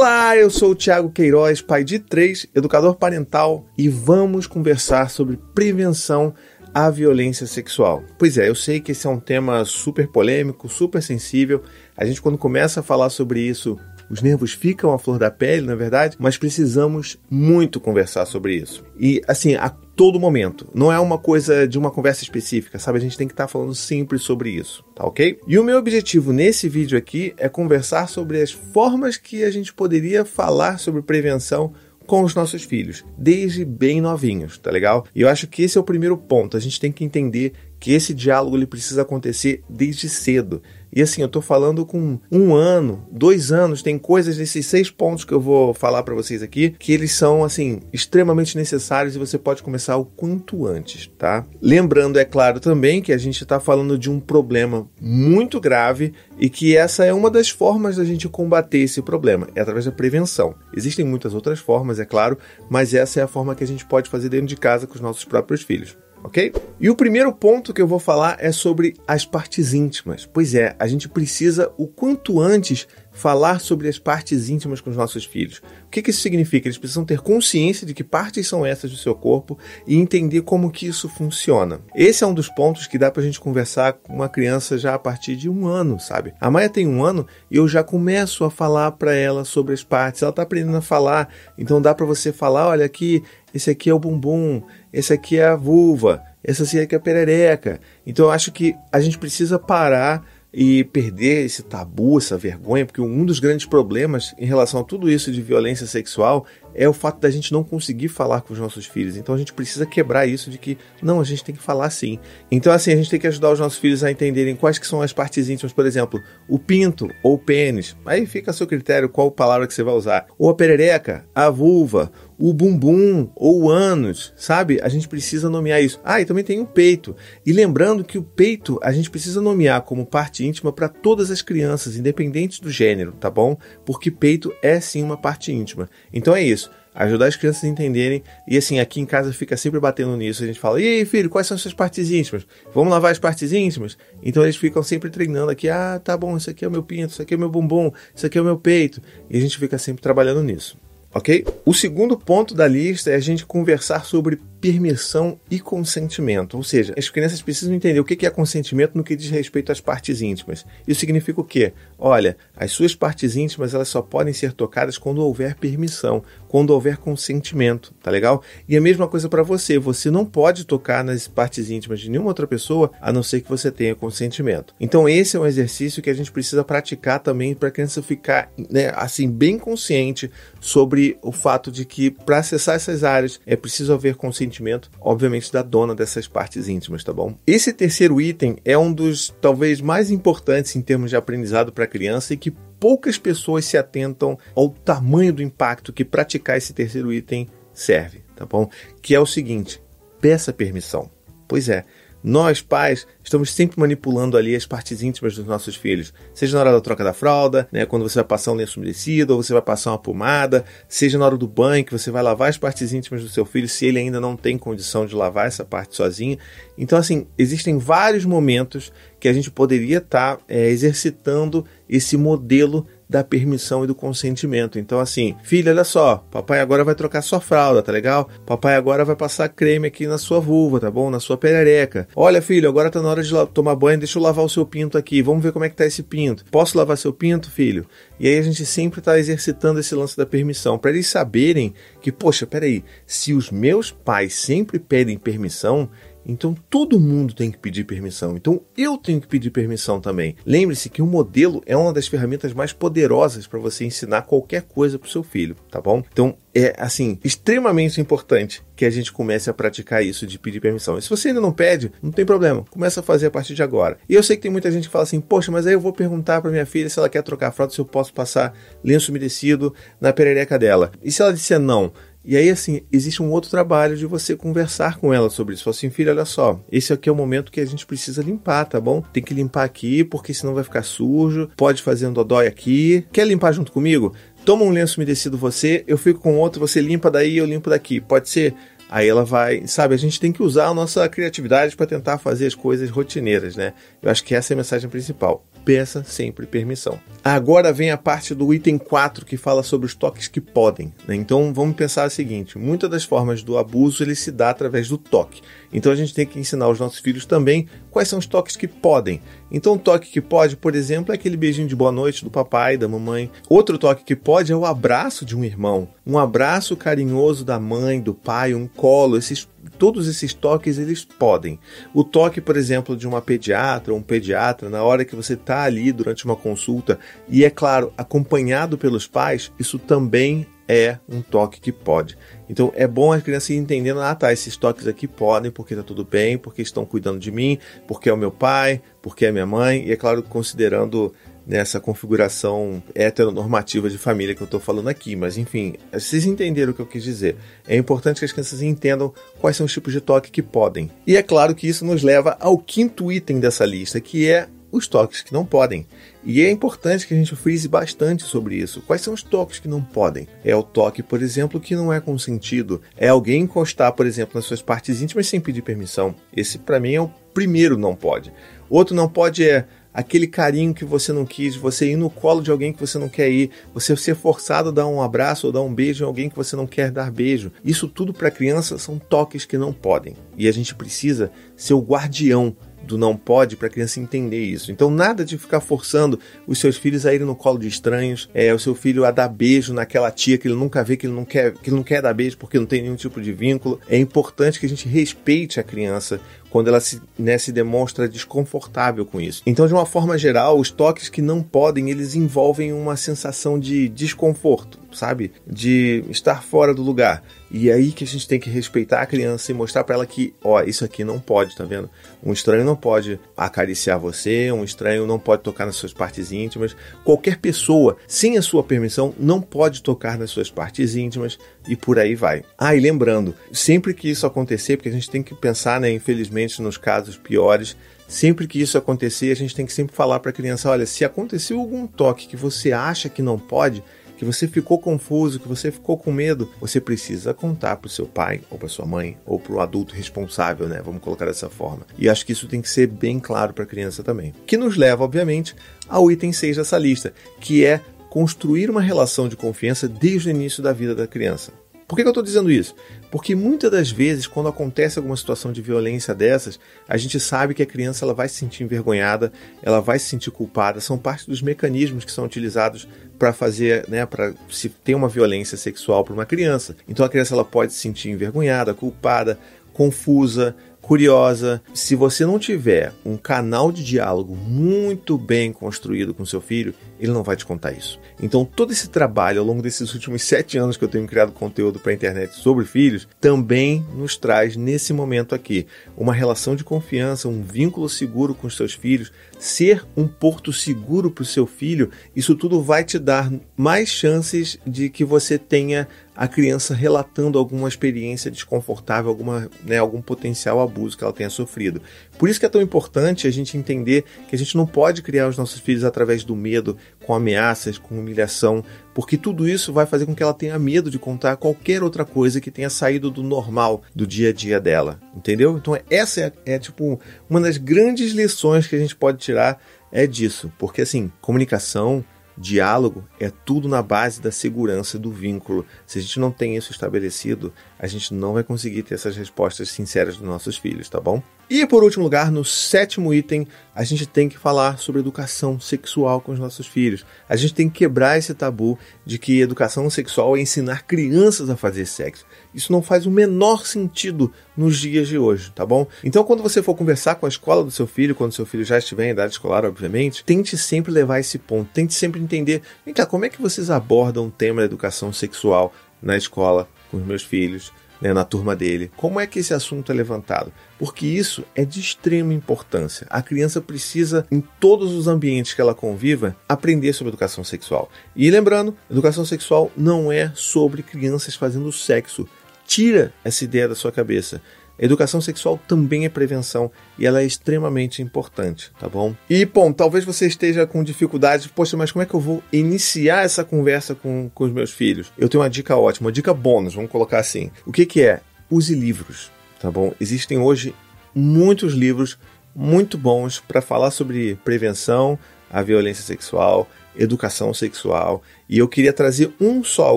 Olá, eu sou o Thiago Queiroz, pai de três, educador parental, e vamos conversar sobre prevenção à violência sexual. Pois é, eu sei que esse é um tema super polêmico, super sensível. A gente, quando começa a falar sobre isso, os nervos ficam à flor da pele, na verdade, mas precisamos muito conversar sobre isso. E assim, a todo momento. Não é uma coisa de uma conversa específica, sabe? A gente tem que estar tá falando sempre sobre isso, tá ok? E o meu objetivo nesse vídeo aqui é conversar sobre as formas que a gente poderia falar sobre prevenção com os nossos filhos, desde bem novinhos, tá legal? E eu acho que esse é o primeiro ponto. A gente tem que entender que esse diálogo ele precisa acontecer desde cedo. E assim, eu estou falando com um ano, dois anos, tem coisas nesses seis pontos que eu vou falar para vocês aqui que eles são assim extremamente necessários e você pode começar o quanto antes, tá? Lembrando, é claro, também que a gente está falando de um problema muito grave e que essa é uma das formas da gente combater esse problema, é através da prevenção. Existem muitas outras formas, é claro, mas essa é a forma que a gente pode fazer dentro de casa com os nossos próprios filhos ok? E o primeiro ponto que eu vou falar é sobre as partes íntimas. Pois é, a gente precisa o quanto antes falar sobre as partes íntimas com os nossos filhos. O que, que isso significa? Eles precisam ter consciência de que partes são essas do seu corpo e entender como que isso funciona. Esse é um dos pontos que dá pra gente conversar com uma criança já a partir de um ano, sabe? A Maia tem um ano e eu já começo a falar para ela sobre as partes. Ela tá aprendendo a falar, então dá para você falar, olha aqui, esse aqui é o bumbum, esse aqui é a vulva, essa aqui é a perereca. Então eu acho que a gente precisa parar e perder esse tabu, essa vergonha, porque um dos grandes problemas em relação a tudo isso de violência sexual é o fato da gente não conseguir falar com os nossos filhos. Então a gente precisa quebrar isso de que não, a gente tem que falar sim. Então assim, a gente tem que ajudar os nossos filhos a entenderem quais que são as partes íntimas, por exemplo, o pinto ou o pênis. Aí fica a seu critério qual palavra que você vai usar. Ou a perereca, a vulva, o bumbum ou o ânus, sabe? A gente precisa nomear isso. Ah, e também tem o peito. E lembrando que o peito a gente precisa nomear como parte íntima para todas as crianças, independente do gênero, tá bom? Porque peito é sim uma parte íntima. Então é isso ajudar as crianças a entenderem. E assim, aqui em casa fica sempre batendo nisso. A gente fala: e aí, filho, quais são as suas partes íntimas? Vamos lavar as partes íntimas? Então eles ficam sempre treinando aqui: ah, tá bom, isso aqui é o meu pinto, isso aqui é o meu bumbum, isso aqui é o meu peito. E a gente fica sempre trabalhando nisso ok? O segundo ponto da lista é a gente conversar sobre permissão e consentimento, ou seja, as crianças precisam entender o que é consentimento no que diz respeito às partes íntimas. Isso significa o quê? Olha, as suas partes íntimas elas só podem ser tocadas quando houver permissão, quando houver consentimento, tá legal? E a mesma coisa para você, você não pode tocar nas partes íntimas de nenhuma outra pessoa a não ser que você tenha consentimento. Então esse é um exercício que a gente precisa praticar também para a criança ficar, né, assim bem consciente sobre o fato de que para acessar essas áreas é preciso haver consentimento, obviamente, da dona dessas partes íntimas, tá bom? Esse terceiro item é um dos talvez mais importantes em termos de aprendizado para a criança e que poucas pessoas se atentam ao tamanho do impacto que praticar esse terceiro item serve, tá bom? Que é o seguinte: peça permissão. Pois é, nós, pais, estamos sempre manipulando ali as partes íntimas dos nossos filhos. Seja na hora da troca da fralda, né, quando você vai passar um lenço umedecido, ou você vai passar uma pomada, seja na hora do banho, que você vai lavar as partes íntimas do seu filho, se ele ainda não tem condição de lavar essa parte sozinho. Então, assim, existem vários momentos que a gente poderia estar tá, é, exercitando esse modelo da permissão e do consentimento. Então, assim, filha, olha só, papai agora vai trocar sua fralda, tá legal? Papai agora vai passar creme aqui na sua vulva, tá bom? Na sua perereca. Olha, filho, agora tá na hora de tomar banho, deixa eu lavar o seu pinto aqui. Vamos ver como é que tá esse pinto. Posso lavar seu pinto, filho? E aí a gente sempre tá exercitando esse lance da permissão, para eles saberem que, poxa, peraí, se os meus pais sempre pedem permissão, então todo mundo tem que pedir permissão. Então eu tenho que pedir permissão também. Lembre-se que o modelo é uma das ferramentas mais poderosas para você ensinar qualquer coisa para o seu filho, tá bom? Então é assim extremamente importante que a gente comece a praticar isso de pedir permissão. E se você ainda não pede, não tem problema, começa a fazer a partir de agora. E eu sei que tem muita gente que fala assim: "Poxa, mas aí eu vou perguntar para minha filha se ela quer trocar a fralda, se eu posso passar lenço umedecido na perereca dela". E se ela disser não, e aí, assim, existe um outro trabalho de você conversar com ela sobre isso. Fala assim, filha, olha só, esse aqui é o momento que a gente precisa limpar, tá bom? Tem que limpar aqui, porque senão vai ficar sujo. Pode fazer um dodói aqui. Quer limpar junto comigo? Toma um lenço umedecido você, eu fico com outro, você limpa daí, eu limpo daqui. Pode ser? Aí ela vai, sabe, a gente tem que usar a nossa criatividade para tentar fazer as coisas rotineiras, né? Eu acho que essa é a mensagem principal. Peça sempre permissão. Agora vem a parte do item 4 que fala sobre os toques que podem. Né? Então vamos pensar o seguinte: muitas das formas do abuso ele se dá através do toque. Então a gente tem que ensinar os nossos filhos também quais são os toques que podem. Então um toque que pode, por exemplo, é aquele beijinho de boa noite do papai, da mamãe. Outro toque que pode é o abraço de um irmão, um abraço carinhoso da mãe, do pai, um colo. Esses todos esses toques eles podem. O toque, por exemplo, de uma pediatra ou um pediatra na hora que você está ali durante uma consulta e é claro acompanhado pelos pais, isso também é um toque que pode. Então é bom as crianças entendendo, ah tá, esses toques aqui podem, porque tá tudo bem, porque estão cuidando de mim, porque é o meu pai, porque é minha mãe, e é claro, considerando nessa configuração heteronormativa de família que eu estou falando aqui, mas enfim, vocês entenderam o que eu quis dizer. É importante que as crianças entendam quais são os tipos de toque que podem. E é claro que isso nos leva ao quinto item dessa lista, que é os toques que não podem. E é importante que a gente frise bastante sobre isso. Quais são os toques que não podem? É o toque, por exemplo, que não é consentido. É alguém encostar, por exemplo, nas suas partes íntimas sem pedir permissão. Esse, para mim, é o primeiro não pode. Outro não pode é aquele carinho que você não quis, você ir no colo de alguém que você não quer ir, você ser forçado a dar um abraço ou dar um beijo em alguém que você não quer dar beijo. Isso tudo para criança são toques que não podem. E a gente precisa ser o guardião do não pode para a criança entender isso. Então, nada de ficar forçando os seus filhos a irem no colo de estranhos, é, o seu filho a dar beijo naquela tia que ele nunca vê, que ele não quer, que ele não quer dar beijo porque não tem nenhum tipo de vínculo. É importante que a gente respeite a criança quando ela se, né, se demonstra desconfortável com isso. Então, de uma forma geral, os toques que não podem, eles envolvem uma sensação de desconforto, sabe? De estar fora do lugar. E é aí que a gente tem que respeitar a criança e mostrar para ela que, ó, isso aqui não pode, tá vendo? Um estranho não pode acariciar você, um estranho não pode tocar nas suas partes íntimas. Qualquer pessoa, sem a sua permissão, não pode tocar nas suas partes íntimas e por aí vai. Ah, e lembrando, sempre que isso acontecer, porque a gente tem que pensar, né, infelizmente, nos casos piores, sempre que isso acontecer, a gente tem que sempre falar para a criança: olha, se aconteceu algum toque que você acha que não pode, que você ficou confuso, que você ficou com medo, você precisa contar para o seu pai ou para sua mãe ou para o adulto responsável, né? Vamos colocar dessa forma. E acho que isso tem que ser bem claro para a criança também. Que nos leva, obviamente, ao item 6 dessa lista, que é construir uma relação de confiança desde o início da vida da criança. Por que, que eu estou dizendo isso? Porque muitas das vezes, quando acontece alguma situação de violência dessas, a gente sabe que a criança ela vai se sentir envergonhada, ela vai se sentir culpada, são parte dos mecanismos que são utilizados para fazer, né, para se ter uma violência sexual para uma criança. Então a criança ela pode se sentir envergonhada, culpada, confusa, curiosa. Se você não tiver um canal de diálogo muito bem construído com seu filho, ele não vai te contar isso. Então, todo esse trabalho ao longo desses últimos sete anos que eu tenho criado conteúdo para a internet sobre filhos, também nos traz nesse momento aqui uma relação de confiança, um vínculo seguro com os seus filhos, ser um porto seguro para o seu filho. Isso tudo vai te dar mais chances de que você tenha a criança relatando alguma experiência desconfortável, alguma, né, algum potencial abuso que ela tenha sofrido. Por isso que é tão importante a gente entender que a gente não pode criar os nossos filhos através do medo, com ameaças, com humilhação, porque tudo isso vai fazer com que ela tenha medo de contar qualquer outra coisa que tenha saído do normal do dia a dia dela, entendeu? Então essa é, é tipo uma das grandes lições que a gente pode tirar é disso, porque assim, comunicação Diálogo é tudo na base da segurança do vínculo. Se a gente não tem isso estabelecido, a gente não vai conseguir ter essas respostas sinceras dos nossos filhos, tá bom? E por último lugar, no sétimo item, a gente tem que falar sobre educação sexual com os nossos filhos. A gente tem que quebrar esse tabu de que educação sexual é ensinar crianças a fazer sexo. Isso não faz o menor sentido nos dias de hoje, tá bom? Então, quando você for conversar com a escola do seu filho, quando seu filho já estiver em idade escolar, obviamente, tente sempre levar esse ponto, tente sempre entender, vem cá, como é que vocês abordam o tema da educação sexual na escola com os meus filhos? né, na turma dele. Como é que esse assunto é levantado? Porque isso é de extrema importância. A criança precisa, em todos os ambientes que ela conviva, aprender sobre educação sexual. E lembrando, educação sexual não é sobre crianças fazendo sexo. Tira essa ideia da sua cabeça. Educação sexual também é prevenção e ela é extremamente importante, tá bom? E, bom, talvez você esteja com dificuldade, poxa, mas como é que eu vou iniciar essa conversa com, com os meus filhos? Eu tenho uma dica ótima, uma dica bônus, vamos colocar assim. O que, que é? Use livros, tá bom? Existem hoje muitos livros muito bons para falar sobre prevenção, a violência sexual, educação sexual, e eu queria trazer um só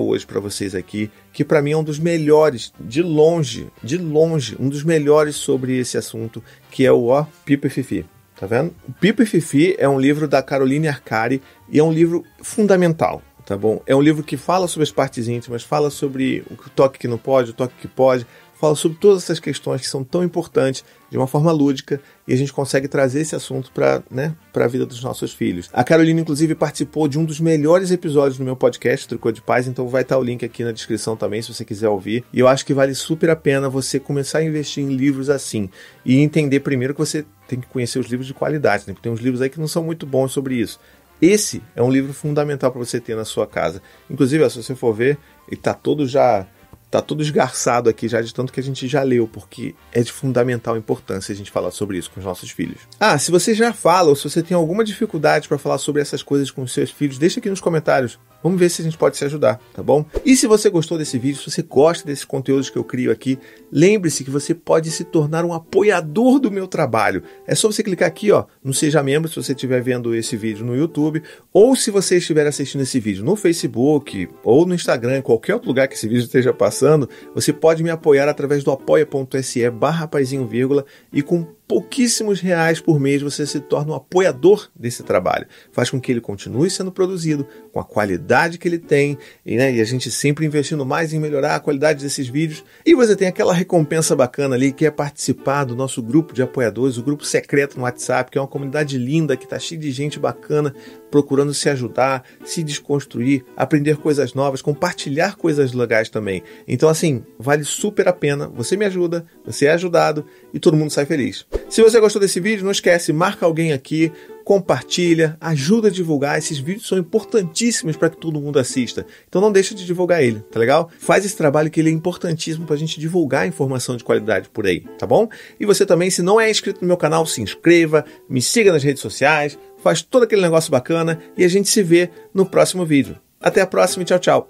hoje para vocês aqui, que para mim é um dos melhores, de longe, de longe, um dos melhores sobre esse assunto, que é o Ó Pipa e Fifi. Tá vendo? Pipa e Fifi é um livro da Caroline Arcari e é um livro fundamental, tá bom? É um livro que fala sobre as partes íntimas, fala sobre o toque que não pode, o toque que pode, fala sobre todas essas questões que são tão importantes de uma forma lúdica e a gente consegue trazer esse assunto para né, a vida dos nossos filhos. A Carolina, inclusive, participou de um dos melhores episódios do meu podcast, Tricô de Paz, então vai estar o link aqui na descrição também, se você quiser ouvir. E eu acho que vale super a pena você começar a investir em livros assim e entender primeiro que você tem que conhecer os livros de qualidade, né? porque tem uns livros aí que não são muito bons sobre isso. Esse é um livro fundamental para você ter na sua casa. Inclusive, se você for ver, ele está todo já tá tudo esgarçado aqui já de tanto que a gente já leu, porque é de fundamental importância a gente falar sobre isso com os nossos filhos. Ah, se você já fala ou se você tem alguma dificuldade para falar sobre essas coisas com os seus filhos, deixa aqui nos comentários. Vamos ver se a gente pode se ajudar, tá bom? E se você gostou desse vídeo, se você gosta desses conteúdos que eu crio aqui, lembre-se que você pode se tornar um apoiador do meu trabalho. É só você clicar aqui, ó, no Seja Membro, se você estiver vendo esse vídeo no YouTube, ou se você estiver assistindo esse vídeo no Facebook, ou no Instagram, em qualquer outro lugar que esse vídeo esteja passando, você pode me apoiar através do apoia.se barra e com pouquíssimos reais por mês você se torna um apoiador desse trabalho. Faz com que ele continue sendo produzido com a qualidade que ele tem e, né, e a gente sempre investindo mais em melhorar a qualidade desses vídeos. E você tem aquela recompensa bacana ali que é participar do nosso grupo de apoiadores, o grupo secreto no WhatsApp, que é uma comunidade linda que está cheia de gente bacana procurando se ajudar, se desconstruir, aprender coisas novas, compartilhar coisas legais também. Então, assim, vale super a pena. Você me ajuda, você é ajudado e todo mundo sai feliz. Se você gostou desse vídeo, não esquece, marca alguém aqui, compartilha, ajuda a divulgar. Esses vídeos são importantíssimos para que todo mundo assista. Então não deixa de divulgar ele, tá legal? Faz esse trabalho que ele é importantíssimo para a gente divulgar informação de qualidade por aí, tá bom? E você também, se não é inscrito no meu canal, se inscreva, me siga nas redes sociais, faz todo aquele negócio bacana e a gente se vê no próximo vídeo. Até a próxima e tchau, tchau.